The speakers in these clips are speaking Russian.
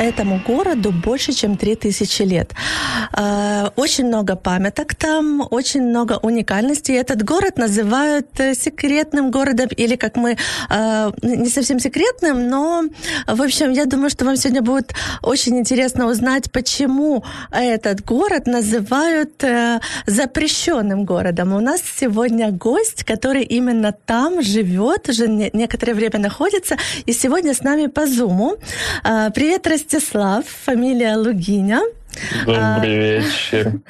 Этому городу больше, чем 3000 лет. Э, Очень много памяток там, очень много уникальностей. Этот город называют э, секретным городом, или как мы, э, не совсем секретным, но, в общем, я думаю, что вам сегодня будет очень интересно узнать, почему этот город называют запрещенным городом. У нас сегодня гость, который именно там живет, уже не- некоторое время находится, и сегодня с нами по Зуму. Привет, Ростислав, фамилия Лугиня. Добрый вечер.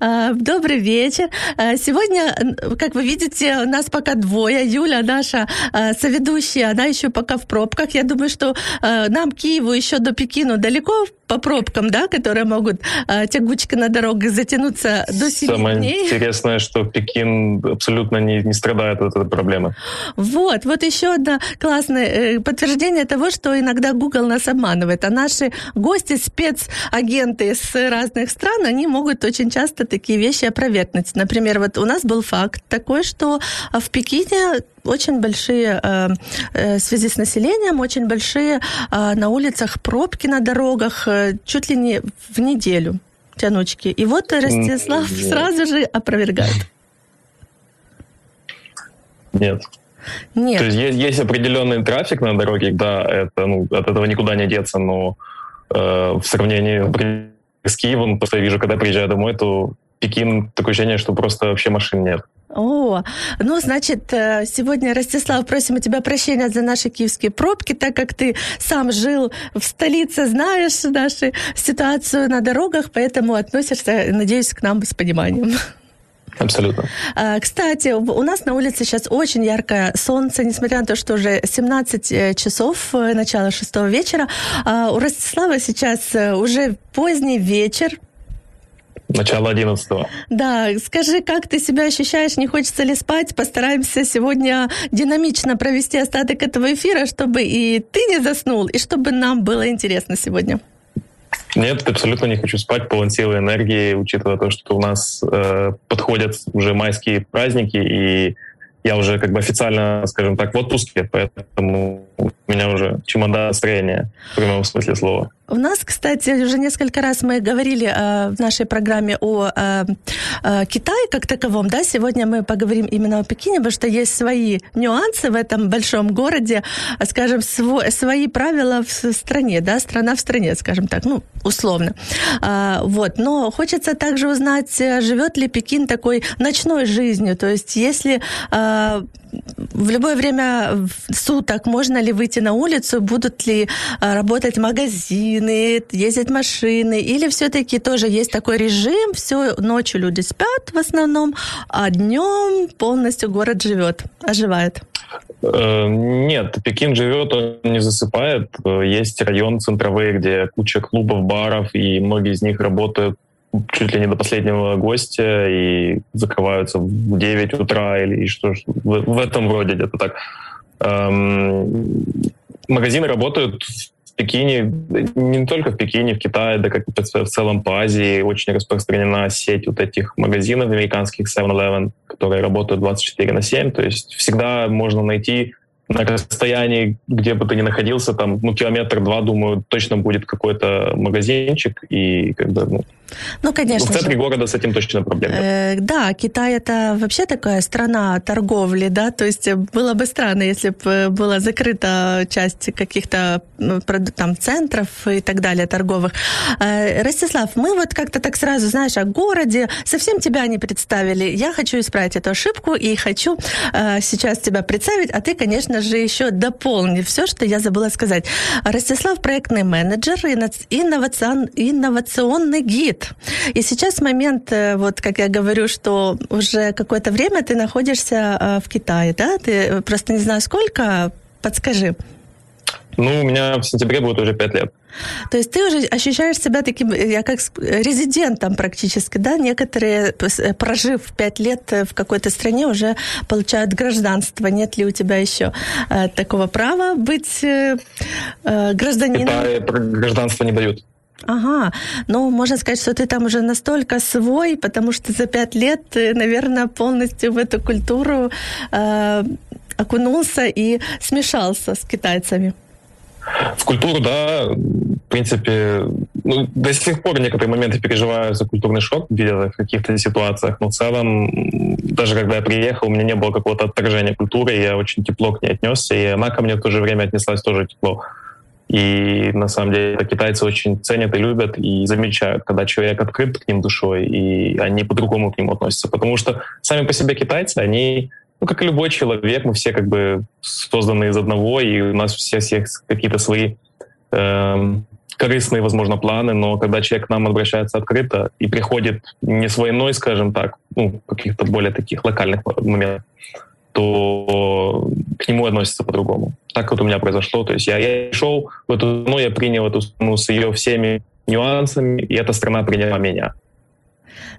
А, Добрый вечер. А, Сегодня, н- как вы видите, у нас пока двое. Юля, наша а, соведущая, она еще пока в пробках. Я думаю, что а, нам, Киеву, еще до Пекину далеко по пробкам, да, которые могут а, тягучки на дорогах затянуться до 7 Самое дней. интересное, что Пекин абсолютно не, не страдает от этой проблемы. Вот, вот еще одно классное э, подтверждение того, что иногда Google нас обманывает. А наши гости, спецагенты с разных стран, они могут очень часто такие вещи опровергнуть. Например, вот у нас был факт такой, что а, в Пекине очень большие, э, э, в связи с населением, очень большие э, на улицах пробки на дорогах, э, чуть ли не в неделю тянучки. И вот Ростислав вот. сразу же опровергает. Нет. Нет. То есть есть, есть определенный трафик на дороге, да, это, ну, от этого никуда не деться, но э, в сравнении например, с Киевом, просто я вижу, когда приезжаю домой, то Пекин, такое ощущение, что просто вообще машин нет. О, ну, значит, э, сегодня, Ростислав, просим у тебя прощения за наши киевские пробки, так как ты сам жил в столице, знаешь нашу ситуацию на дорогах, поэтому относишься, надеюсь, к нам с пониманием. Абсолютно. А, Кстати, у нас на улице сейчас очень яркое солнце, несмотря на то, что уже 17 э, часов, э, начало шестого вечера. А У Ростислава сейчас э, уже поздний вечер, Начало 11 Да, скажи, как ты себя ощущаешь, не хочется ли спать? Постараемся сегодня динамично провести остаток этого эфира, чтобы и ты не заснул, и чтобы нам было интересно сегодня. Нет, абсолютно не хочу спать, полон силы и энергии, учитывая то, что у нас э, подходят уже майские праздники, и я уже как бы официально, скажем так, в отпуске, поэтому у меня уже чемодан настроения в прямом смысле слова. У нас, кстати, уже несколько раз мы говорили э, в нашей программе о э, э, Китае как таковом, да, сегодня мы поговорим именно о Пекине, потому что есть свои нюансы в этом большом городе, скажем, сво- свои правила в стране, да, страна в стране, скажем так, ну, условно. А, вот, но хочется также узнать, э, живет ли Пекин такой ночной жизнью, то есть если э, в любое время суток можно ли выйти на улицу, будут ли а, работать магазины, ездить машины, или все-таки тоже есть такой режим, все ночью люди спят в основном, а днем полностью город живет, оживает. Э, Нет, Пекин живет, он не засыпает. Э, Есть район центровые, где куча клубов, баров, и многие из них работают чуть ли не до последнего гостя и закрываются в 9 утра или что в, в этом роде где-то так. Эм, магазины работают в Пекине, не только в Пекине, в Китае, да как в целом по Азии очень распространена сеть вот этих магазинов американских 7-Eleven, которые работают 24 на 7, то есть всегда можно найти на расстоянии, где бы ты ни находился, там, ну, километр-два, думаю, точно будет какой-то магазинчик, и как бы, ну, Ну, конечно в центре же. города с этим точно проблем нет. Э, Да, Китай это вообще такая страна торговли, да, то есть э, было бы странно, если бы была закрыта часть каких-то ну, там центров и так далее торговых. Э, Ростислав, мы вот как-то так сразу, знаешь, о городе совсем тебя не представили. Я хочу исправить эту ошибку и хочу э, сейчас тебя представить, а ты, конечно же, еще дополни все, что я забыла сказать. Ростислав проектный менеджер, инно- инновацион- инновационный гид. Гибрид. И сейчас момент, э, вот как я говорю, что уже какое-то время ты находишься э, в Китае, да? Ты просто не знаю сколько, подскажи. Ну, у меня в сентябре будет уже пять лет. То есть ты уже ощущаешь себя таким, я как резидентом практически, да? Некоторые, прожив пять лет в какой-то стране, уже получают гражданство. Нет ли у тебя еще э, такого права быть э, гражданином? Китае гражданство не дают. Ага, ну можно сказать, что ты там уже настолько свой, потому что за пять лет ты, наверное, полностью в эту культуру э, окунулся и смешался с китайцами. В культуру, да, в принципе, ну, до сих пор некоторые моменты переживаю за культурный шок в каких-то ситуациях, но в целом, даже когда я приехал, у меня не было какого-то отторжения культуры, я очень тепло к ней отнесся, и она ко мне в то же время отнеслась тоже тепло. И на самом деле китайцы очень ценят и любят и замечают, когда человек открыт к ним душой, и они по-другому к нему относятся. Потому что сами по себе китайцы, они, ну, как и любой человек, мы все как бы созданы из одного, и у нас все есть какие-то свои э, корыстные, возможно, планы, но когда человек к нам обращается открыто и приходит не с войной, скажем так, ну, каких-то более таких локальных моментов, то к нему относятся по-другому. Так вот у меня произошло. То есть я, я шел в эту страну, я принял эту страну с ее всеми нюансами, и эта страна приняла меня.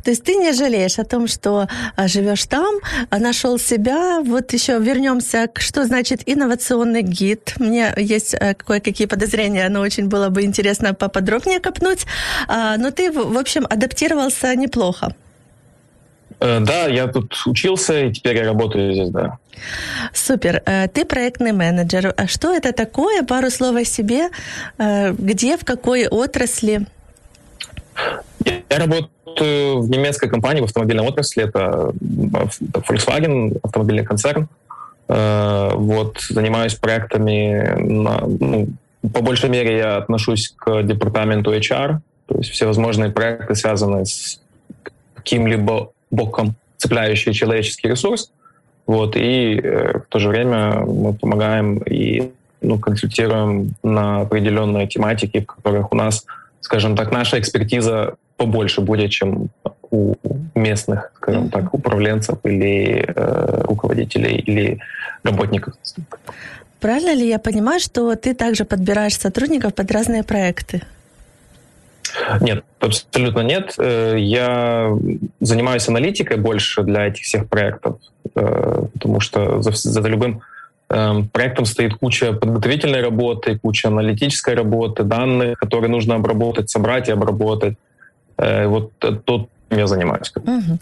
То есть ты не жалеешь о том, что а, живешь там, а нашел себя. Вот еще вернемся к что значит инновационный гид. Мне есть э, кое-какие подозрения, но очень было бы интересно поподробнее копнуть. А, но ты, в общем, адаптировался неплохо. Э, да, я тут учился, и теперь я работаю здесь, да. Супер. Э, ты проектный менеджер. А что это такое? Пару слов о себе. Э, где, в какой отрасли? Я работаю в немецкой компании в автомобильной отрасли. Это Volkswagen, автомобильный концерн. Вот, занимаюсь проектами. На, ну, по большей мере я отношусь к департаменту HR, то есть все возможные проекты, связанные с каким-либо боком цепляющий человеческий ресурс. Вот, и э, в то же время мы помогаем и ну, консультируем на определенные тематики, в которых у нас, скажем так, наша экспертиза побольше будет, чем у местных, скажем так, управленцев или э, руководителей или работников. Правильно ли я понимаю, что ты также подбираешь сотрудников под разные проекты? Нет, абсолютно нет. Э, я занимаюсь аналитикой больше для этих всех проектов, э, потому что за, за любым эм, проектом стоит куча подготовительной работы, куча аналитической работы, данных, которые нужно обработать, собрать и обработать. Э, вот тот я занимаюсь. Угу.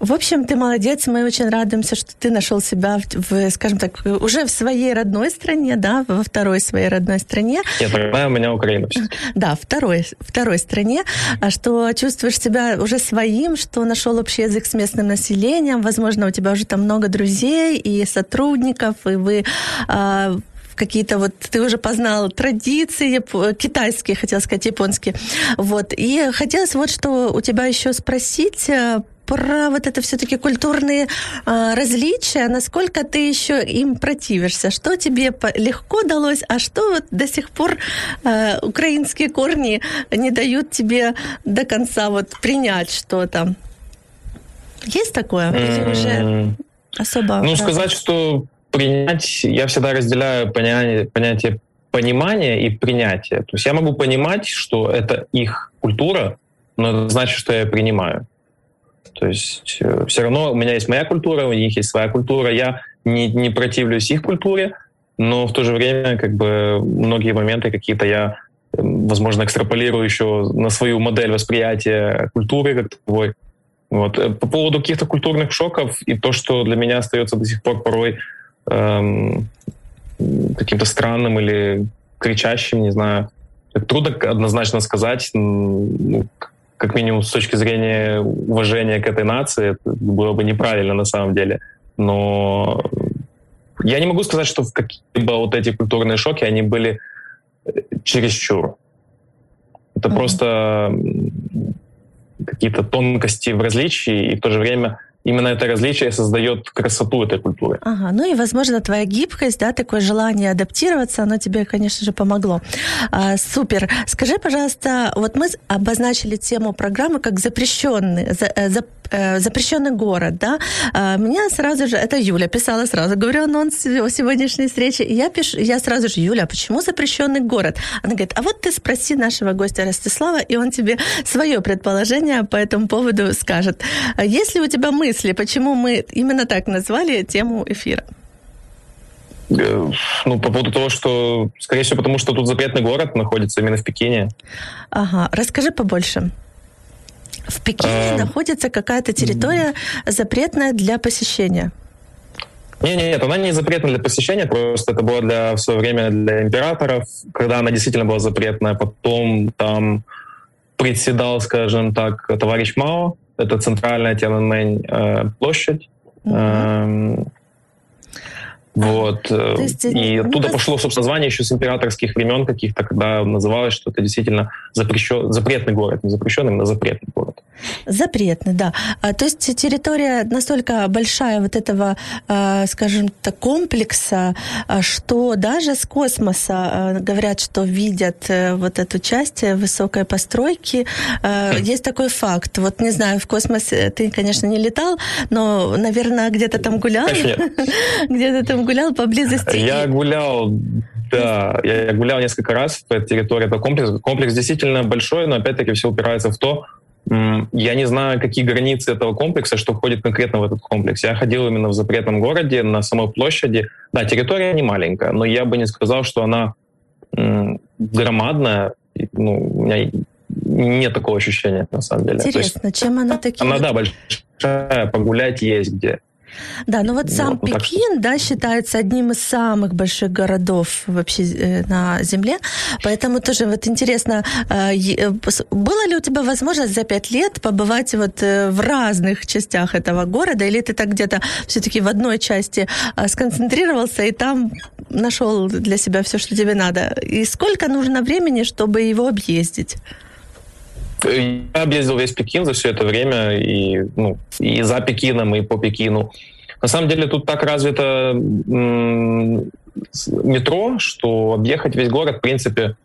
В общем, ты молодец, мы очень радуемся, что ты нашел себя, в, скажем так, уже в своей родной стране, да, во второй своей родной стране. Нет, родная у меня Украина. Да, второй, второй стране, а что чувствуешь себя уже своим, что нашел общий язык с местным населением, возможно, у тебя уже там много друзей и сотрудников, и вы а, какие-то вот, ты уже познал традиции китайские, хотел сказать, японские. Вот. И хотелось вот что у тебя еще спросить э, про вот это все-таки культурные э, различия, насколько ты еще им противишься, что тебе легко далось, а что вот до сих пор э, украинские корни не дают тебе до конца вот принять что-то. Есть такое? Или уже особо? Ну, сказать, что принять, я всегда разделяю понятие, понятие понимания и принятия. То есть я могу понимать, что это их культура, но это значит, что я принимаю. То есть э, все равно у меня есть моя культура, у них есть своя культура. Я не, не противлюсь их культуре, но в то же время как бы многие моменты какие-то я, возможно, экстраполирую еще на свою модель восприятия культуры как таковой. Вот. Э, по поводу каких-то культурных шоков и то, что для меня остается до сих пор порой эм, каким-то странным или кричащим, не знаю. Это трудно однозначно сказать. Ну, как минимум с точки зрения уважения к этой нации, это было бы неправильно на самом деле. Но я не могу сказать, что какие-либо вот эти культурные шоки, они были э, чересчур. Это mm-hmm. просто какие-то тонкости в различии, и в то же время именно это различие создает красоту этой культуры. Ага, ну и, возможно, твоя гибкость, да, такое желание адаптироваться, оно тебе, конечно же, помогло. А, супер. Скажи, пожалуйста, вот мы обозначили тему программы как запрещенный, за, э, за, э, запрещенный город, да? А, меня сразу же, это Юля писала сразу, говорю анонс о сегодняшней встрече, и я пишу, я сразу же, Юля, а почему запрещенный город? Она говорит, а вот ты спроси нашего гостя Ростислава, и он тебе свое предположение по этому поводу скажет. Есть ли у тебя мысли, почему мы именно так назвали тему эфира? Э, ну, по поводу того, что, скорее всего, потому что тут запретный город находится именно в Пекине. Ага, расскажи побольше. В Пекине а... находится какая-то территория запретная для посещения. Нет, нет, нет, она не запретна для посещения, просто это было для, в свое время для императоров, когда она действительно была запретная. Потом там председал, скажем так, товарищ Мао, это центральная Тяньаньмэнь э, площадь. Mm-hmm. Вот. Э, есть, и ну, оттуда пошло, собственно, звание еще с императорских времен каких-то, когда называлось, что это действительно запрещен, запретный город. Не запрещенный, но запретный город. Запретный, да. А, то есть территория настолько большая вот этого, а, скажем так, комплекса, а, что даже с космоса а, говорят, что видят а, вот эту часть высокой постройки. Хм. есть такой факт. Вот не знаю, в космос ты, конечно, не летал, но, наверное, где-то там гулял. Где-то там гулял поблизости? Я гулял, да, я гулял несколько раз по территории этого комплекса. Комплекс действительно большой, но опять-таки все упирается в то, я не знаю, какие границы этого комплекса, что входит конкретно в этот комплекс. Я ходил именно в запретном городе, на самой площади. Да, территория не маленькая, но я бы не сказал, что она громадная. Ну, у меня нет такого ощущения, на самом деле. Интересно, есть, чем она такая? Она, да, большая, погулять есть где. Да, ну вот сам вот, Пекин, что... да, считается одним из самых больших городов вообще э, на Земле, поэтому тоже вот интересно, э, э, было ли у тебя возможность за пять лет побывать вот в разных частях этого города, или ты так где-то все-таки в одной части сконцентрировался и там нашел для себя все, что тебе надо? И сколько нужно времени, чтобы его объездить? Я объездил весь Пекин за все это время, и, ну, и за Пекином, и по Пекину. На самом деле тут так развито метро, что объехать весь город, в принципе,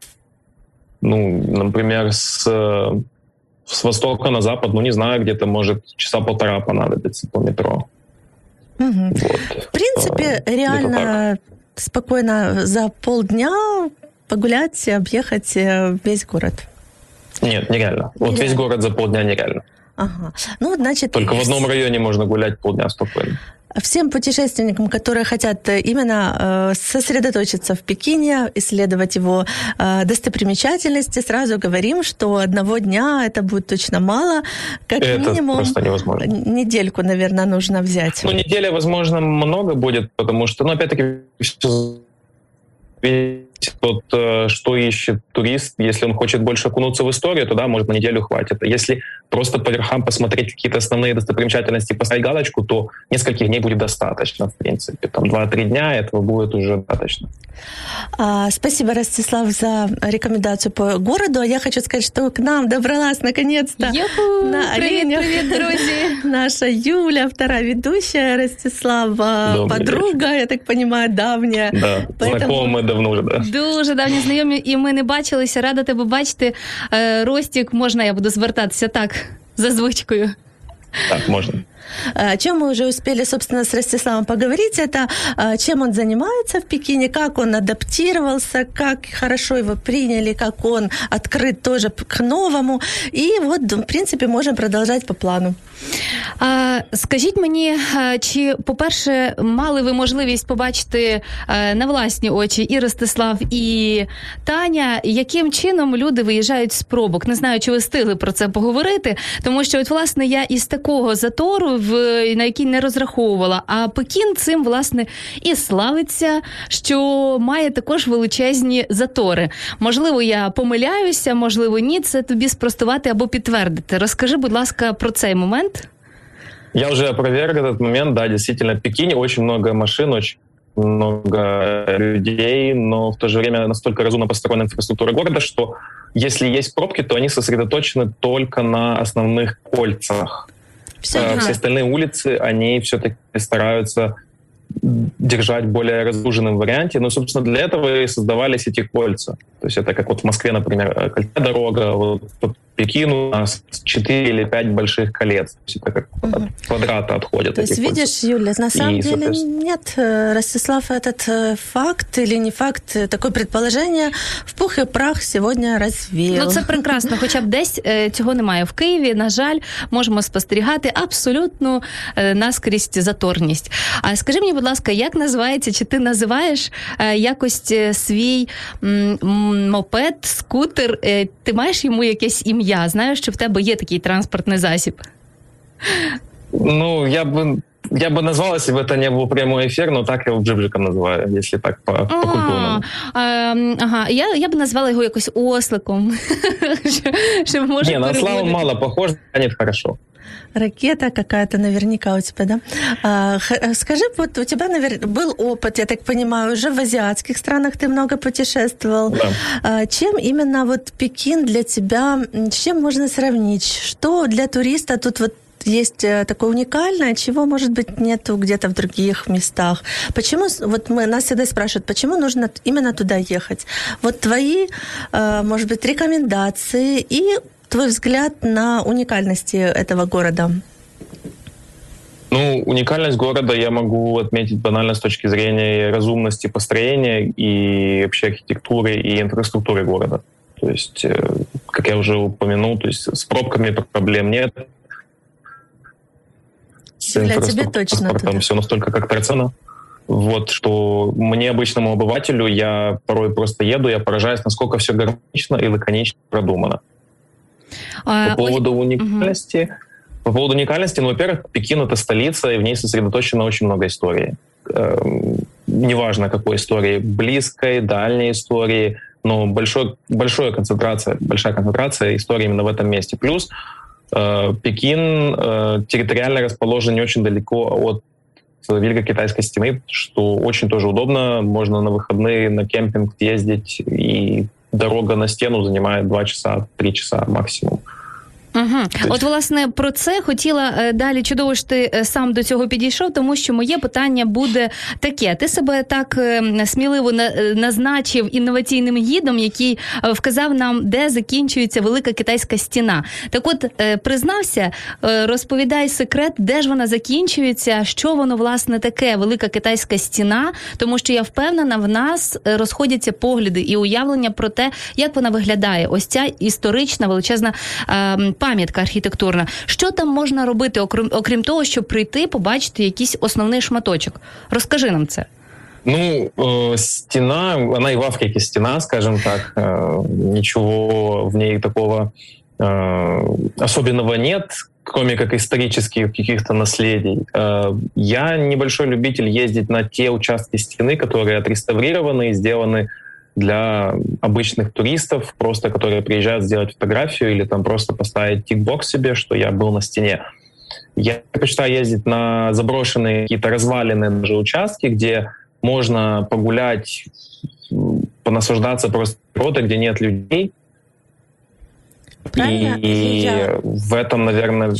ну, например, с, с востока на запад, ну, не знаю, где-то, может, часа полтора понадобится по метро. Угу. Вот. В принципе, а, реально спокойно за полдня погулять, объехать э, весь город. Нет, нереально. Вот весь город за полдня нереально. Ага. Ну, значит... Только в одном районе можно гулять полдня спокойно. Всем путешественникам, которые хотят э, именно э, сосредоточиться в Пекине, исследовать его э, достопримечательности, сразу говорим, что одного дня это будет точно мало. Как это минимум просто невозможно. недельку, наверное, нужно взять. Ну, неделя, возможно, много будет, потому что, ну, опять-таки, вот э, что ищет турист. Если он хочет больше окунуться в историю, то да, может на неделю хватит. А если просто по верхам посмотреть какие-то основные достопримечательности, поставить галочку, то нескольких дней будет достаточно, в принципе. Там 2-3 дня этого будет уже достаточно. А, спасибо, Ростислав, за рекомендацию по городу. А я хочу сказать, что к нам добралась наконец-то на привет, привет, друзья. наша Юля, вторая ведущая, Ростислава, Добрый подруга, вечер. я так понимаю, давняя. Да, Поэтому... знакомы давно уже, да. Дуже давні знайомі, і ми не бачилися. Рада тебе бачити. Е, Ростік, можна я буду звертатися так, за звичкою. Так, можно. О чем мы уже успели, собственно, с Ростиславом поговорить, это чем он занимается в Пекине, как он адаптировался, как хорошо его приняли, как он открыт тоже к новому. И вот, в принципе, можем продолжать по плану. А, Скажіть мені, чи, по-перше, мали ви можливість побачити на власні очі і Ростислав, і Таня, яким чином люди виїжджають з пробок? Не знаю, чи ви встигли про це поговорити, тому що, от, власне, я із такого затору, в на який не розраховувала. А Пекін цим, власне, і славиться, що має також величезні затори. Можливо, я помиляюся, можливо, ні. Це тобі спростувати або підтвердити. Розкажи, будь ласка, про цей момент. Я уже опроверг этот момент, да, действительно, в Пекине очень много машин, очень много людей, но в то же время настолько разумно построена инфраструктура города, что если есть пробки, то они сосредоточены только на основных кольцах. Все, а, все остальные улицы, они все-таки стараются держать более разгруженном варианте. Но, собственно, для этого и создавались эти кольца. То есть это как вот в Москве, например, э, кольцевая дорога, вот Пекину у нас 4 или 5 больших колец. То есть это как угу. от квадрата отходят. То есть, видишь, кольца. Юля, на самом и, деле нет, э, Ростислав, этот э, факт или не факт, такое предположение в пух і прах сьогодні розвіяв. Ну, це прекрасно, хоча б десь цього немає. В Києві, на жаль, можемо спостерігати абсолютну наскрізь заторність. А скажи мені, будь ласка, як називається, чи ти називаєш якось свій мопед, скутер? Ти маєш йому якесь ім'я? Знаю, що в тебе є такий транспортний засіб. Ну, я бы я бы назвал, если бы это не был прямой эфир, но так я его джибликом называю, если так по, по культурному. Ага, я, я бы назвала его якось осликом. Щоб, може, не, на славу мало похож, станет хорошо. Ракета какая-то наверняка у тебя, да? А, скажи, вот у тебя навер... был опыт, я так понимаю, уже в азиатских странах ты много путешествовал. Да. А, чем именно вот Пекин для тебя, с чем можно сравнить? Что для туриста тут вот есть э, такое уникальное, чего, может быть, нету где-то в других местах. Почему, вот мы, нас всегда спрашивают, почему нужно именно туда ехать? Вот твои, э, может быть, рекомендации и твой взгляд на уникальности этого города? Ну, уникальность города я могу отметить банально с точки зрения разумности построения и вообще архитектуры и инфраструктуры города. То есть, э, как я уже упомянул, то есть с пробками проблем нет. Для тебе точно туда. все настолько как цена. Вот, что мне, обычному обывателю, я порой просто еду, я поражаюсь, насколько все гармонично и лаконично продумано. А, по поводу уникальности, угу. по поводу уникальности, ну, во-первых, Пекин это столица, и в ней сосредоточено очень много истории. Эм, неважно какой истории, близкой, дальней истории, но большой, большая концентрация, большая концентрация истории именно в этом месте. Плюс Пекин э, территориально расположен не очень далеко от Великой Китайской стены, что очень тоже удобно. Можно на выходные на кемпинг ездить и дорога на стену занимает 2 часа, 3 часа максимум. Угу. От, власне, про це хотіла е, далі. Чудово що ти е, сам до цього підійшов, тому що моє питання буде таке: ти себе так е, сміливо назначив інноваційним гідом, який вказав нам, де закінчується велика китайська стіна. Так, от признався, розповідай секрет, де ж вона закінчується, що воно власне таке, велика китайська стіна, тому що я впевнена, в нас розходяться погляди і уявлення про те, як вона виглядає. Ось ця історична величезна ем, пам'ятка архітектурна. Що там можна робити, окрім окрім того, щоб прийти, побачити якийсь основний шматочок? Розкажи нам це. Ну, э, стена, она и в Африке стена, скажем так. Э, ничего в ней такого э, особенного нет, кроме как исторических каких-то наследий. Э, я небольшой любитель ездить на те участки стены, которые отреставрированы и сделаны для обычных туристов, просто которые приезжают сделать фотографию или там просто поставить тикбокс себе, что я был на стене. Я предпочитаю ездить на заброшенные какие-то разваленные даже участки, где можно погулять, понаслаждаться просто природой, где нет людей. Правильно? И я... в этом, наверное,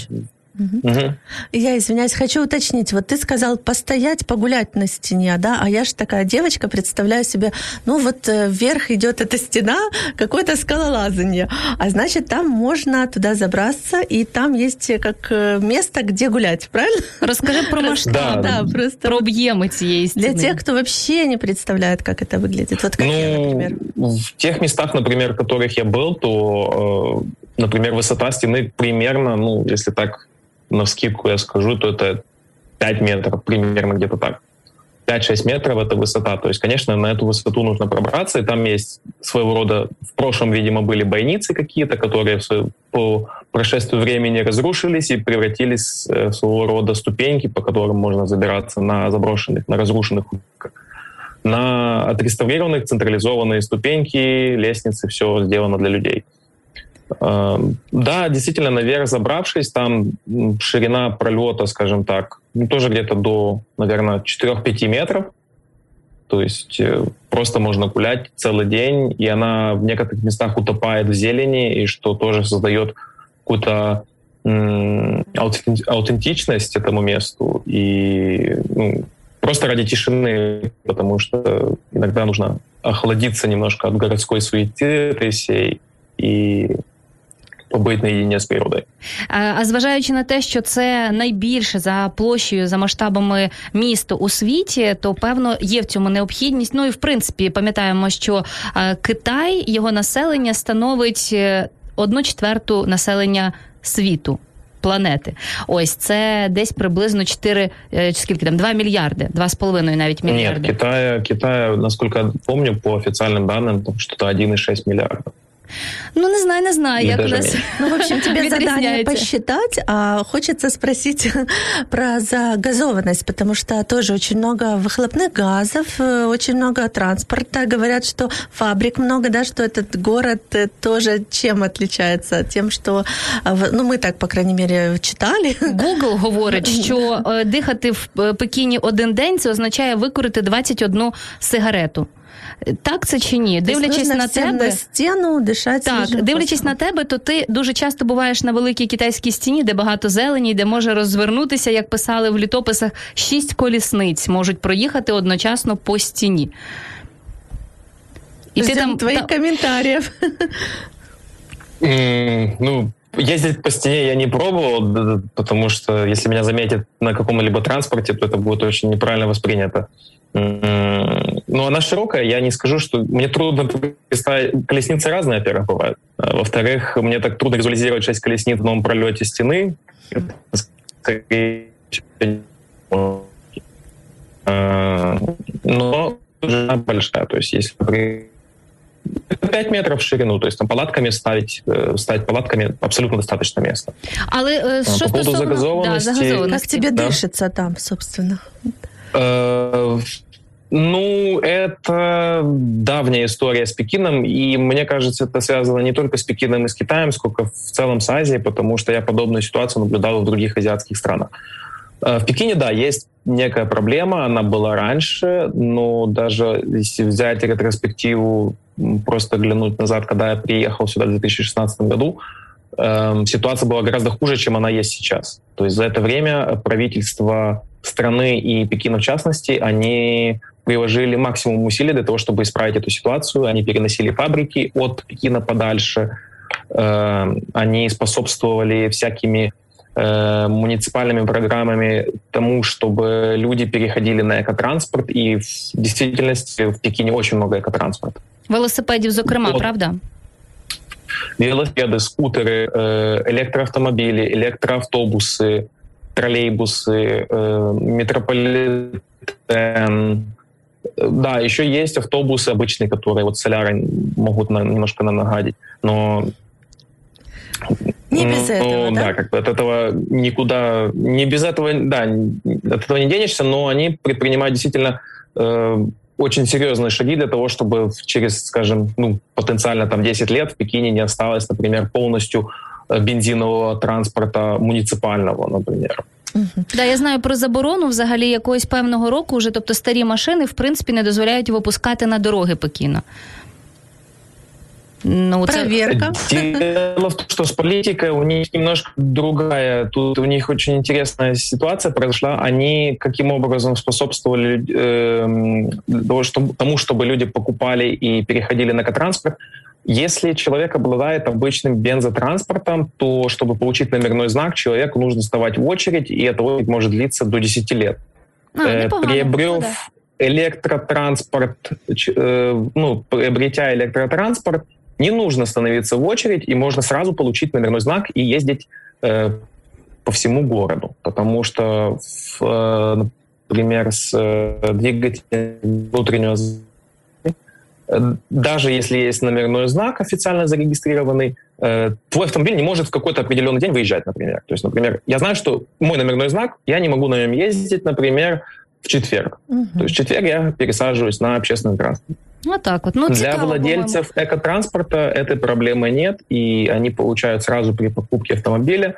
Угу. Я извиняюсь, хочу уточнить. Вот ты сказал постоять, погулять на стене, да? А я же такая девочка, представляю себе, ну вот э, вверх идет эта стена, какое-то скалолазание. А значит, там можно туда забраться, и там есть как э, место, где гулять, правильно? Расскажи про масштаб. Да, да просто про объемы есть. Для тех, кто вообще не представляет, как это выглядит. Вот как ну, я, например. В тех местах, например, в которых я был, то, э, например, высота стены примерно, ну, если так на скидку я скажу, то это 5 метров, примерно где-то так. 5-6 метров — это высота. То есть, конечно, на эту высоту нужно пробраться, и там есть своего рода... В прошлом, видимо, были бойницы какие-то, которые по прошествию времени разрушились и превратились э, в своего рода ступеньки, по которым можно забираться на заброшенных, на разрушенных на отреставрированных централизованные ступеньки, лестницы, все сделано для людей. Эм, да, действительно, наверх забравшись, там ширина пролета, скажем так, ну, тоже где-то до, наверное, 4-5 метров. То есть э, просто можно гулять целый день, и она в некоторых местах утопает в зелени, и что тоже создает какую-то аутентичность этому месту и ну, просто ради тишины, потому что иногда нужно охладиться немножко от городской суеты этой всей и наєдині з природою. А зважаючи на те, що це найбільше за площею, за масштабами місто у світі, то певно є в цьому необхідність. Ну і в принципі пам'ятаємо, що Китай його населення становить е, одну четверту населення світу. Планети, ось це десь приблизно 4, е, скільки там 2 мільярди, 2,5 навіть мільярди. Нет, Китая, Китая, насколько я помню, по официальным данным, там что-то 1,6 миллиарда. Ну, не знаю, не знаю, Не як у даже нас. Ну, в общем, тебе задание Відрізняється. посчитать, а хочется спросить про загазованность, потому что тоже очень много выхлопных газов, э, очень много транспорта. Говорят, что фабрик много, да, что этот город э, тоже чем отличается? Тем, что, э, в- ну, мы так, по крайней мере, читали. Google говорить, що е, дихати в е, Пекіні один день це означає викурити 21 сигарету. Так це чи ні? То Дивлячись на тебе. на стену дышать Так, дивлячись на тебе, то ти дуже часто буваєш на великій китайській стіні, де багато зелені, де може розвернутися, як писали в літописах, шість колісниць можуть проїхати одночасно по стіні. І Ждем твоих та- комментариев. М, Ну, ездить по стене я не пробовал, потому что если меня заметят на каком-либо транспорте, то это будет очень неправильно воспринято. Ну, она широкая, я не скажу, что... Мне трудно представить... Колесницы разные, во-первых, бывают. А Во-вторых, мне так трудно визуализировать шесть колесниц в новом пролете стены. А, Но она большая, то есть если 5 метров в ширину, то есть там палатками ставить, э, ставить палатками абсолютно достаточно места. Але е, що по поводу стосовно да, загазованості- Как тебе Да. дышится там, собственно? Э, Ну, это давняя история с Пекином, и мне кажется, это связано не только с Пекином и с Китаем, сколько в целом с Азией, потому что я подобную ситуацию наблюдал в других азиатских странах. Э, В Пекине, да, есть некая проблема, она была раньше, но даже если взять ретроспективу, просто глянуть назад, когда я приехал сюда в 2016 году, эм, ситуация была гораздо хуже, чем она есть сейчас. То есть за это время правительство страны и Пекина в частности, они приложили максимум усилий для того, чтобы исправить эту ситуацию. Они переносили фабрики от Пекина подальше. Э, Они способствовали всякими э, муниципальными программами тому, чтобы люди переходили на экотранспорт. И в действительности в Пекине очень много экотранспорта. Велосипедів, зокрема, От. правда? велосипеды, скутеры, э, электроавтомобили, электроавтобусы, троллейбусы, э, метрополитен. Да, еще есть автобусы обычные, которые вот соляры могут на- немножко нам нагадить, но Не без ну, этого, да? да, как бы от этого никуда, не без этого, да, от этого не денешься, но они предпринимают действительно э, очень серьезные шаги для того, чтобы в- через, скажем, ну, потенциально там 10 лет в Пекине не осталось, например, полностью э, бензинового транспорта муниципального, например. Да, я знаю про заборону взагалі якогось певного року, вже тобто старі машини в принципі не дозволяють випускати на дороги Пекіна. Ну, Проверка. Дело в том, что с политикой у них немножко другая. Тут у них очень интересная ситуация произошла. Они каким образом способствовали чтобы- тому, чтобы люди покупали и переходили на экотранспорт. Если человек обладает обычным бензотранспортом, то чтобы получить номерной знак, человеку нужно вставать в очередь, и эта очередь может длиться до 10 лет. а, Э, да. электротранспорт, э, ну, приобретя электротранспорт, не нужно становиться в очередь, и можно сразу получить номерной знак и ездить э, по всему городу. Потому что, в, э, например, с э, двигателем внутреннего э, даже если есть номерной знак официально зарегистрированный, э, твой автомобиль не может в какой-то определенный день выезжать, например. То есть, например, я знаю, что мой номерной знак, я не могу на нем ездить, например, в четверг. Мгм. То есть в четверг я пересаживаюсь на общественный транспорт. Отак от. Ну, Для цікаво, владельцев экотранспорта этой проблемы нет, и они получают сразу при покупке автомобиля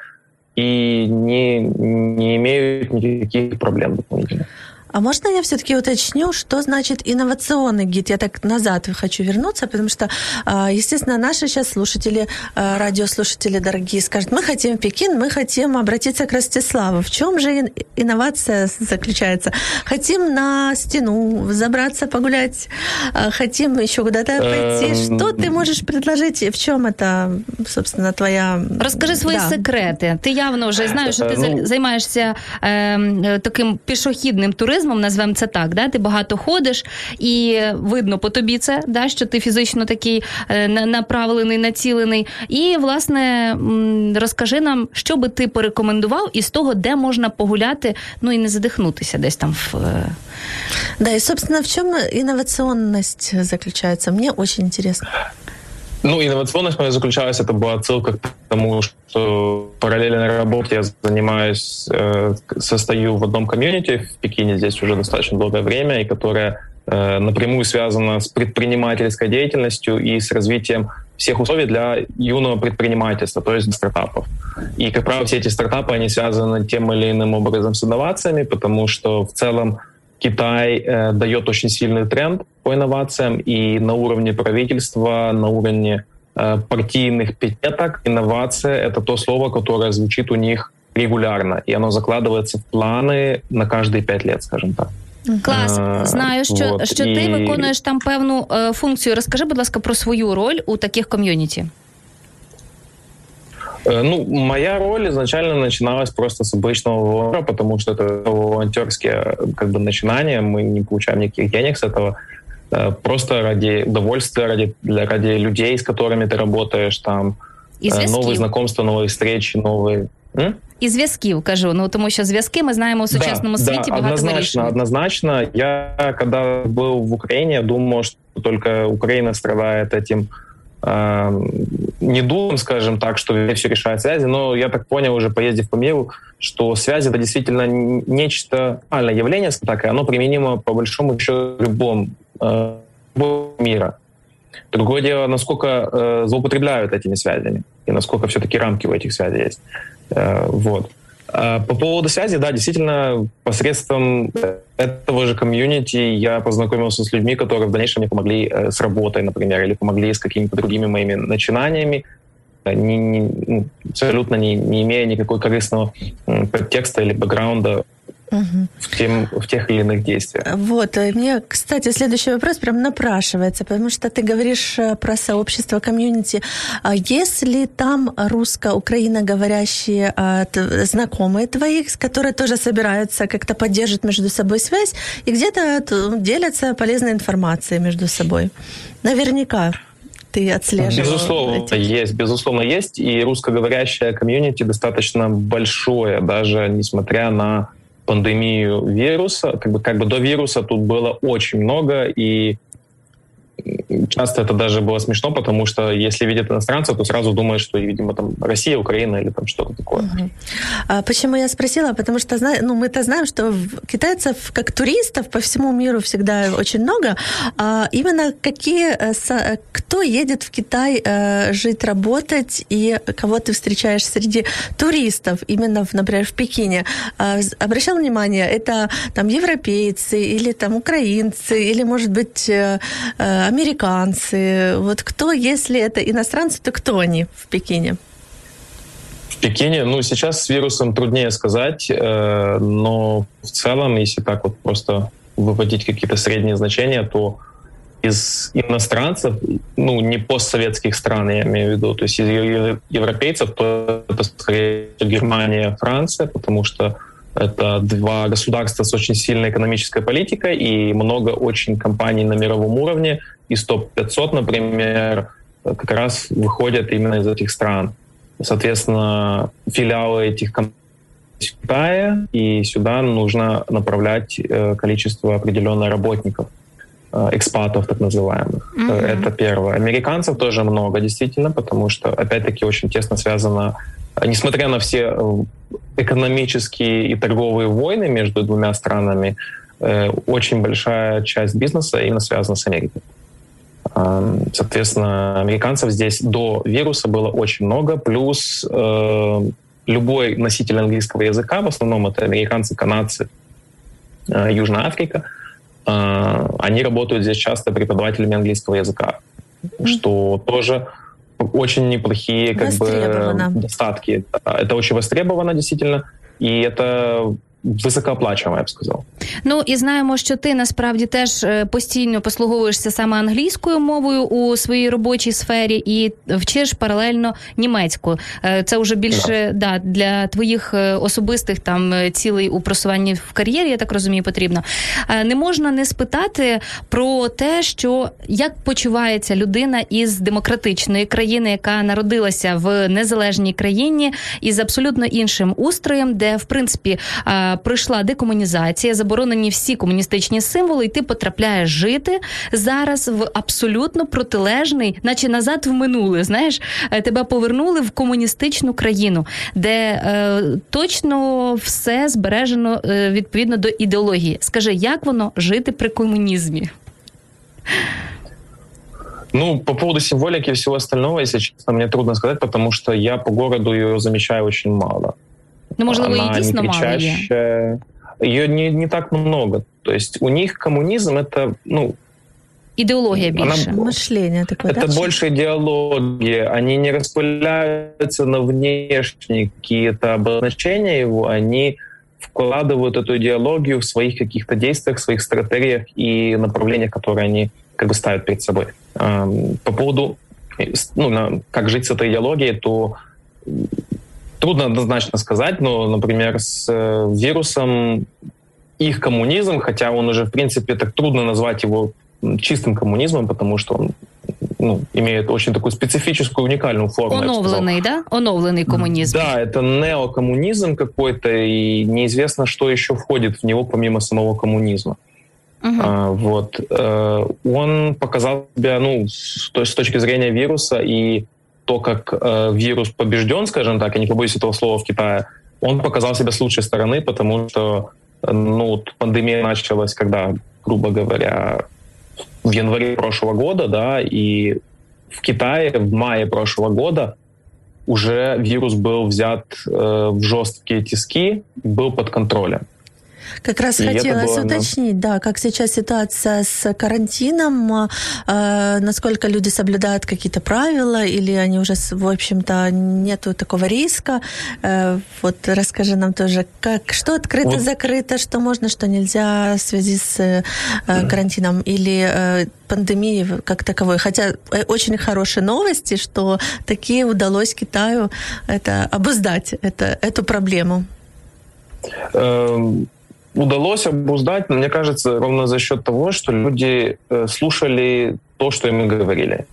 и не, не имеют никаких проблем дополнительно. А можно я все-таки уточню, что значит инновационный гид? Я так назад хочу вернуться, потому что, а, естественно, наши сейчас слушатели, а, радиослушатели дорогие, скажут, мы хотим в Пекин, мы хотим обратиться к Ростиславу. В чем же инновация заключается? Хотим на стену забраться, погулять, а, хотим еще куда-то пойти. Эм, что ты можешь предложить? В чем это, собственно, твоя... Расскажи свої да. секрети. Ти явно вже знаєш, що ти ну... займаєшся е, таким пішохідним туризмом, назвемо це так. Да? Ти багато ходиш, і видно по тобі це, да? що ти фізично такий е, направлений, націлений. І, власне, розкажи нам, що би ти порекомендував із того, де можна погуляти, ну і не задихнутися десь там в. Е, да, и, собственно, в чем инновационность заключается? Мне очень интересно. Ну, инновационность моя заключалась, это была отсылка к тому, что параллельно на работе я занимаюсь, э, состою в одном комьюнити в Пекине здесь уже достаточно долгое время, и которое э, напрямую связано с предпринимательской деятельностью и с развитием всех условий для юного предпринимательства, то есть стартапов. И, как правило, все эти стартапы, они связаны тем или иным образом с инновациями, потому что в целом Китай э, дает очень сильный тренд по инновациям, и на уровне правительства, на уровне э, партийных пятеток инновация — это то слово, которое звучит у них регулярно, и оно закладывается в планы на каждые пять лет, скажем так. Клас, знаю, що вот. що ти і... виконуєш там певну е, функцію. Розкажи, будь ласка, про свою роль у таких ком'юніті. Э, ну, моя роль изначально начиналась просто с обычного вора, потому что это волонтерские как бы начинания, мы не получаем никаких денег с этого, э, просто ради удовольствия, ради, для, ради людей, с которыми ты работаешь, там, І э, новые знакомства, новые встречи, новые... М? І зв'язків кажу. Ну тому що зв'язки ми знаємо у сучасному да, світі да, багато однозначно, вирішують. однозначно. Я когда был в Украине, думал, что только Украина страдает этим не думаем, скажем так, что все решают связи, но я так понял, уже поездив по миру, что связи это действительно нечто нормальное явление, так, и оно применимо по большому счету любом э, мира. Другое дело, насколько э, злоупотребляют этими связями и насколько все-таки рамки у этих связей есть. Э, вот. А по поводу связи, да, действительно, посредством этого же комьюнити я познакомился с людьми, которые в дальнейшем мне помогли э, с работой, например, или помогли с какими-то другими моими начинаниями, не, не, ну, абсолютно не, не имея никакой корыстного подтекста или бэкграунда угу. в, тем, в тех или иных действиях. Вот. Э, мне, кстати, следующий вопрос прям напрашивается, потому что ты говоришь э, про сообщество, комьюнити. А если там русско-украиноговорящие а, знакомые твои, которые тоже собираются, как-то поддерживать между собой связь и где-то делятся полезной информацией между собой? Наверняка ты отслеживал? Безусловно, эти... есть, безусловно, есть. И русскоговорящая комьюнити достаточно большое, даже несмотря на пандемию вируса, как бы, как бы до вируса тут было очень много, и часто это даже было смешно, потому что если видят иностранцев, то сразу думают, что, видимо, там Россия, Украина или там что-то такое. Угу. А почему я спросила? Потому что ну, мы-то знаем, что китайцев как туристов по всему миру всегда очень много. А именно какие, э, кто едет в Китай э, жить, работать, и кого ты встречаешь среди туристов, именно, в, например, в Пекине? А, обращал внимание, это там европейцы или там украинцы, или, может быть, э, американцы? Вот кто, если это иностранцы, то кто они в Пекине? В Пекине, ну, сейчас с вирусом труднее сказать, э, но в целом, если так вот просто выводить какие-то средние значения, то из иностранцев, ну, не постсоветских стран, я имею в виду, то есть из европейцев, то это скорее Германия, Франция, потому что это два государства с очень сильной экономической политикой и много очень компаний на мировом уровне. Из топ-500, например, как раз выходят именно из этих стран. Соответственно, филиалы этих компаний в Китае, и сюда нужно направлять э, количество определенных работников, э, экспатов так называемых. Mm-hmm. Это первое. Американцев тоже много, действительно, потому что, опять-таки, очень тесно связано несмотря на все э, экономические и торговые войны между двумя странами, э, очень большая часть бизнеса именно связана с Америкой. Соответственно, американцев здесь до вируса было очень много, плюс э, любой носитель английского языка, в основном это американцы, канадцы, Южная Африка, они работают здесь часто преподавателями английского языка, что тоже очень неплохие как бы достатки. Это очень востребовано действительно, и это високооплачуємо, я б сказав. Ну і знаємо, що ти насправді теж е, постійно послуговуєшся саме англійською мовою у своїй робочій сфері і вчиш паралельно німецьку. Е, це вже більше да. да для твоїх е, особистих там цілей у просуванні в кар'єрі. Я так розумію, потрібно. Не можна не спитати про те, що як почувається людина із демократичної країни, яка народилася в незалежній країні із абсолютно іншим устроєм, де в принципі пройшла декомунізація, заборонені всі комуністичні символи, і ти потрапляєш жити зараз в абсолютно протилежний, наче назад в минуле. Знаєш, е, тебе повернули в комуністичну країну, де е, точно все збережено е, відповідно до ідеології. Скажи, як воно жити при комунізмі? Ну, по поводу символики и всего остального, если честно, мне трудно сказать, потому что я по городу ее замечаю очень мало. Ну, можливо, її дійсно мало є. Ее не, не так много. То есть у них коммунизм это, ну, Идеология больше. Она, Мышление такое, Это да? больше идеология. Они не распыляются на внешние какие-то обозначения его, они вкладывают эту идеологию в своих каких-то действиях, своих стратегиях и направлениях, которые они как бы ставят перед собой. По поводу, ну, как жить с этой идеологией, то трудно однозначно сказать, но, например, с э, вирусом их коммунизм, хотя он уже, в принципе, так трудно назвать его чистым коммунизмом, потому что он ну, имеет очень такую специфическую, уникальную форму. Оновленный, да? Оновленный коммунизм. Да, это неокоммунизм какой-то, и неизвестно, что еще входит в него помимо самого коммунизма. Uh-huh. А, вот. Э, он показал себя, ну, с, с точки зрения вируса и то, как э, вирус побежден, скажем так, я не побоюсь этого слова в Китае, он показал себя с лучшей стороны, потому что ну, вот пандемия началась, когда, грубо говоря, в январе прошлого года, да, и в Китае в мае прошлого года уже вирус был взят э, в жесткие тиски, был под контролем. Как раз и хотелось было, уточнить, да. да, как сейчас ситуация с карантином, э, насколько люди соблюдают какие-то правила, или они уже, в общем-то, нету такого риска. Э, вот расскажи нам тоже, как, что открыто, вот. закрыто, что можно, что нельзя в связи с э, карантином или э, пандемией как таковой. Хотя э, очень хорошие новости, что такие удалось Китаю это обуздать, это, эту проблему. Удалось обуздать, мне кажется, ровно за счет того, что люди э, слушали то, что им говорили.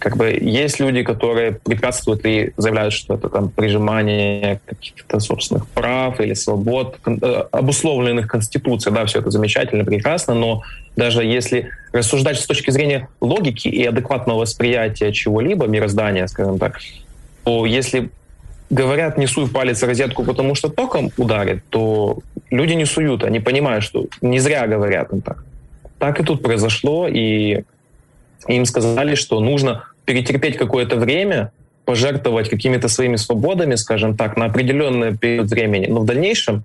Как бы есть люди, которые препятствуют и заявляют, что это там прижимание каких-то собственных прав или свобод, э, обусловленных Конституцией, да, все это замечательно, прекрасно, но даже если рассуждать с точки зрения логики и адекватного восприятия чего-либо, мироздания, скажем так, то если говорят, не в палец розетку, потому что током ударит, то люди не суют, они понимают, что не зря говорят им так. Так и тут произошло, и им сказали, что нужно перетерпеть какое-то время, пожертвовать какими-то своими свободами, скажем так, на определенный период времени, но в дальнейшем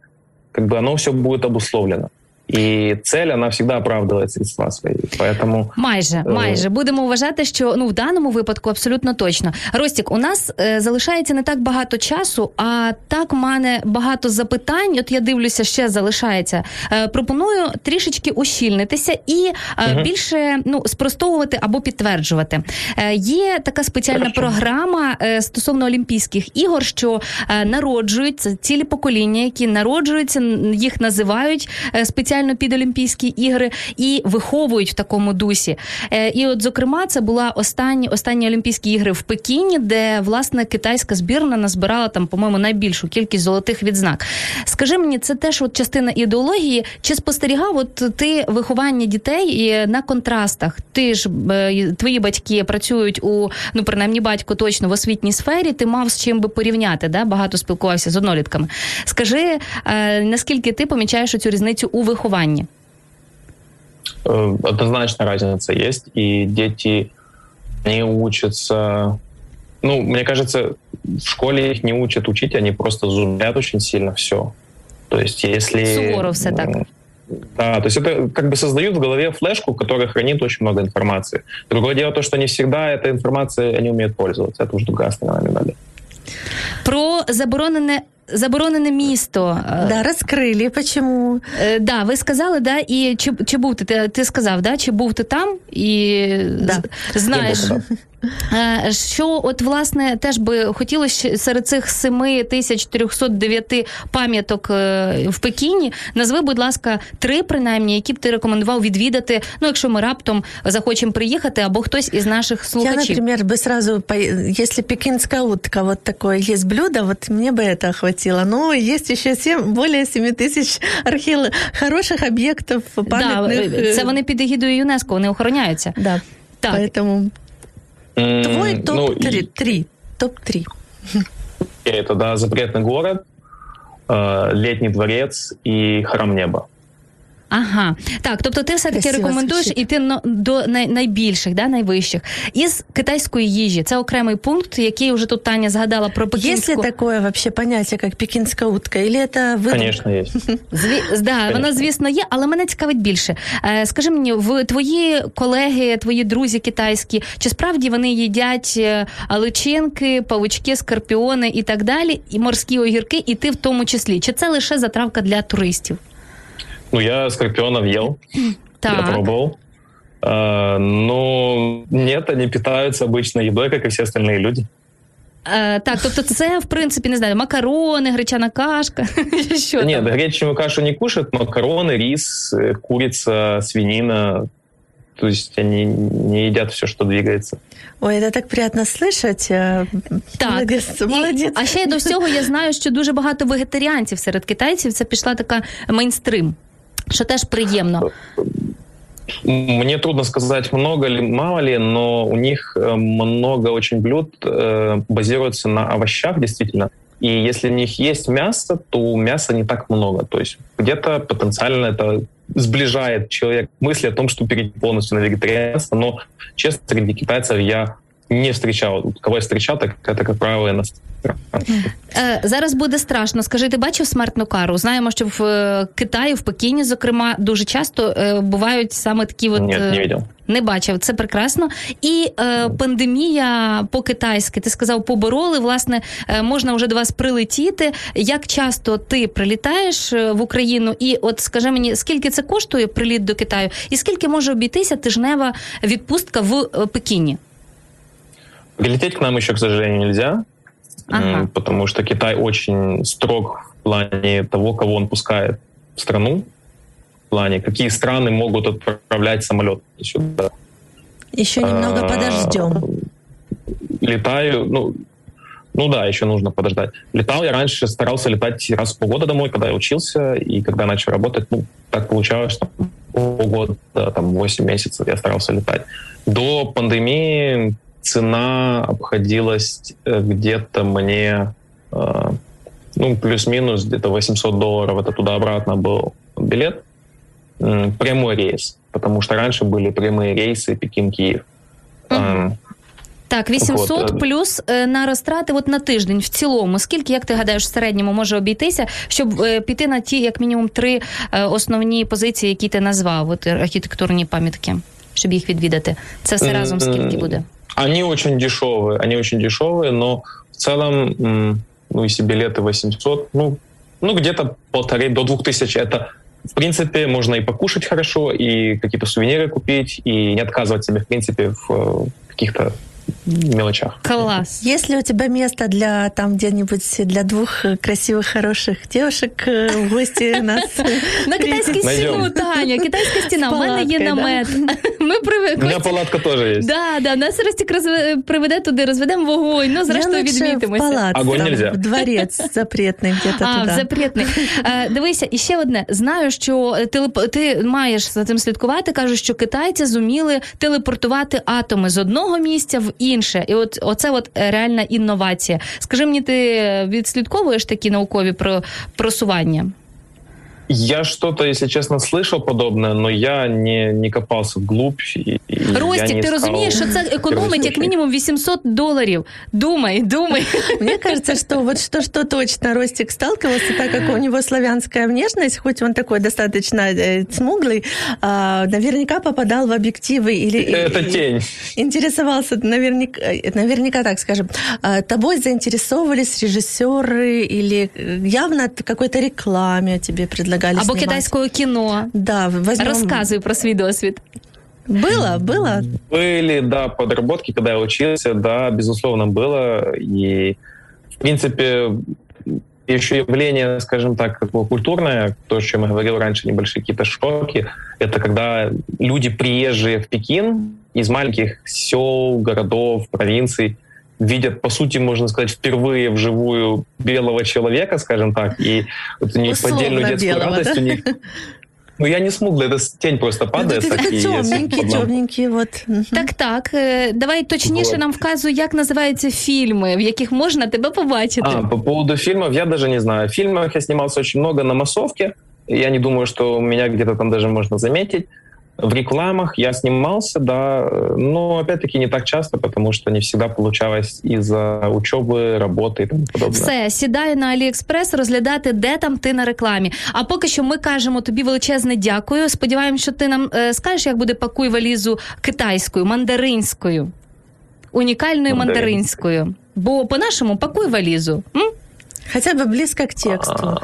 как бы оно все будет обусловлено. І цель вона завжди оправдує средства свої. Поэтому, майже майже будемо вважати, що ну в даному випадку абсолютно точно. Ростік, у нас е, залишається не так багато часу, а так в мене багато запитань. От я дивлюся, ще залишається. Е, пропоную трішечки ущільнитися і е, угу. більше ну спростовувати або підтверджувати. Е, Є така спеціальна Хорошо. програма е, стосовно Олімпійських ігор, що е, народжують цілі покоління, які народжуються, їх називають спеціально спеціально під Олімпійські ігри і виховують в такому дусі. Е, і, от, зокрема, це була останні останні Олімпійські ігри в Пекіні, де власне китайська збірна назбирала там, по-моєму, найбільшу кількість золотих відзнак. Скажи мені, це теж от частина ідеології. Чи спостерігав от ти виховання дітей на контрастах? Ти ж е, твої батьки працюють у ну принаймні батько точно в освітній сфері. Ти мав з чим би порівняти? Да? Багато спілкувався з однолітками. Скажи, е, наскільки ти помічаєш цю різницю у вихованні? Вихованні? Э, однозначно разница есть, и дети не учатся. Ну, мне кажется, в школе их не учат учить, они просто зубят очень сильно все. То есть, если... Суворо все так. Да, то есть это как бы создают в голове флешку, которая хранит очень много информации. Другое дело то, что не всегда эта информация они умеют пользоваться. Это уже другая сторона медали. Про заборонене заборонене місто. Да, розкрили, почему? Е, Да, ви сказали, да, і чи, чи був ти, ти, ти сказав, да, чи був ти там і Да. з- знаєш, Я був, е, що от власне теж би хотілося серед цих 7309 пам'яток е, в Пекіні, назви, будь ласка, три принаймні, які б ти рекомендував відвідати, ну якщо ми раптом захочемо приїхати, або хтось із наших Я, слухачів. например, бы сразу, по- если пекинская утка, вот такое есть блюдо, вот мне бы это хватило. Но есть еще 7, более 7 тысяч археолог, хороших объектов Да, памятных. е, це вони під егідою ЮНЕСКО, вони охороняються. Да, Так, поэтому М, твой ну, топ-3. и- три, топ-3. Это, да, запретный город, э, летний дворец и храм неба. Ага, так, тобто ти все-таки рекомендуєш звучить. іти на- до найбільших, да, найвищих. Із китайської їжі. Це окремий пункт, який вже тут Таня згадала про Есть ли пекінську. такое вообще понятие, как пекинская утка? Или это выдумка? Конечно, есть. Зві... Да, воно, звісно, є, але мене цікавить більше. Е, скажи мені, в твої колеги, твої друзі китайські, чи справді вони їдять е, личинки, павучки, скорпіони і так далі, і морські огірки, і ти в тому числі? Чи це лише затравка для туристів? Ну, я скорпионов ел, я Так. пробовал. А, но нет, они питаются обычно едой, как и все остальные люди. Е, так, тобто це, в принципі, не знаю, макарони, гречана кашка. Що Нет, там? гречневую кашу не кушают, макароны, рис, э, курица, свинина. То есть они не едят все, что двигается. Ой, это так приятно слышать. Э, Так. Молодец, І- молодец. а ще й до всього я знаю, що дуже багато вегетаріанців серед китайців. Це пішла така мейнстрим, що теж приємно. Мне трудно сказать, много ли, мало ли, но у них э, много очень блюд э, базируется на овощах, действительно. И если в них есть мясо, то мяса не так много. То есть где-то потенциально это сближает человек мысли о том, что перейти полностью на вегетарианство. Но, честно, среди китайцев я не встречал. Кого я встречал, так это, как правило, иностранцы. Е, зараз буде страшно. Скажи, ти бачив смертну кару? Знаємо, що в е, Китаї, в Пекіні, зокрема, дуже часто е, бувають саме такі от е, не видел. Не бачив, це прекрасно. І е, пандемія по-китайськи, ти сказав, побороли. Власне, е, можна вже до вас прилетіти. Як часто ти прилітаєш е, в Україну? І от скажи мені, скільки це коштує приліт до Китаю, і скільки може обійтися тижнева відпустка в е, Пекіні? Прилететь к нам еще, к сожалению, нельзя, Ага. потому что Китай очень строг в плане того, кого он пускает в страну, в плане, какие страны могут отправлять самолет сюда. Еще немного А, подождем. Летаю, ну, ну да, еще нужно подождать. Летал я раньше, старался летать раз в полгода домой, когда я учился, и когда начал работать, ну, так получалось, что полгода, там, 8 месяцев я старался летать. До пандемии цена обходилась э, где-то мне, э, ну, плюс-минус где-то 800 долларов, это туда-обратно был билет, М, прямой рейс, потому что раньше были прямые рейсы Пекин-Киев. Мгм. Эм, Так, 800 От, е, плюс е, на розтрати от на тиждень в цілому. Скільки, як ти гадаєш, в середньому може обійтися, щоб е, піти на ті, як мінімум, три е, основні позиції, які ти назвав, от е, архітектурні пам'ятки, щоб їх відвідати. Це все разом скільки буде? Они очень дешевые, они очень дешевые, но в целом, ну, если билеты 800, ну, ну где-то полторы до двух тысяч, это, в принципе, можно и покушать хорошо, и какие-то сувениры купить, и не отказывать себе, в принципе, в э, каких-то мелочах. Клас. Есть ли у тебя место для там где-нибудь для двух э, красивых, хороших девушек э, в гости нас? На китайську Найдем. стіну, Таня, китайська стіна. З У мене є палаткою, да? намет. Ми У меня привикли. палатка тоже есть. Да, да, нас Ростік розве- приведе туди, розведемо вогонь. Ну, зрештою, Я лучше в відмітимося. палац, Огонь там, нельзя. в дворец запретный где-то А, туда. запретний. Е, дивися, і ще одне. Знаю, що телеп... ти маєш за цим слідкувати. Кажуть, що китайці зуміли телепортувати атоми з одного місця в інше. І от оце от е, реальна інновація. Скажи мені, ти відслідковуєш такі наукові про... просування? Я что-то, если чесно, слышал подобное, но я не, не копался вглубь. и, і Ростік, я ти розумієш, що це економить як мінімум 800 доларів. Думай, думай. Мне кажется, что вот что, что точно Ростик сталкивался, так как у него славянская внешность, хоть он такой достаточно э, смуглый, э, наверняка попадал в объективы или... Это или, тень. Интересовался, наверняка, э, наверняка так скажем, э, тобой заинтересовывались режиссеры или явно какой-то рекламе тебе предлагали Або снимать. китайського кіно. Да, возьмем... Розказуй про свій досвід. Было, было. Были, да, подработки, когда я учился, да, безусловно, было. И, в принципе, еще явление, скажем так, такое культурное, то, о чем я говорил раньше, небольшие какие-то шоки, это когда люди, приезжие в Пекин из маленьких сел, городов, провинций, видят, по сути, можно сказать, впервые вживую белого человека, скажем так, и вот у них Условно поддельную детскую белого, радость, да? у них ну, я не смуглый, это тень просто Ну, падает. ты так, темненький, темненький, вот. Так, так. е, Давай точніше Вот. нам вказуй, як називаються фільми, в яких можна тебе побачити. А, по поводу фильмов, я даже не знаю. В фильмах я снимался очень много на массовке. Я не думаю, что меня где-то там даже можно заметить. В рекламах я снимался, да, э, но опять-таки не так часто, потому что не всегда получалось из-за учебы, работы и тому подобное. Все, сідаю на Аліекспрес розглядати, де там ти на рекламі. А поки що ми кажемо тобі величезне дякую. Сподіваємось, що ти нам е, скажеш, як буде пакуй валізу китайською, мандаринською, унікальною Мандарин. мандаринською. Бо по-нашому пакуй валізу. М? Хотя бы близко к тексту.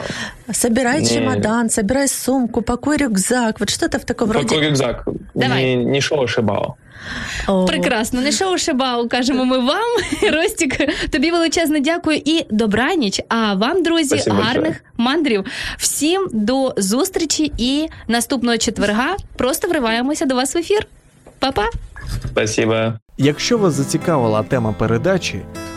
Собирай не. чемодан, собирай сумку, пакуй рюкзак. Вот что-то в таком роде. Какой рюкзак? Давай. Не, не шоу Шибао. О, Прекрасно, не шоу Шибау, кажемо ми вам. Ростік, тобі величезне дякую і добраніч. А вам, друзі, Спасибо гарних большое. мандрів. Всім до зустрічі і наступного четверга просто вриваємося до вас в ефір. Па-па! Спасибо. Якщо вас зацікавила тема передачі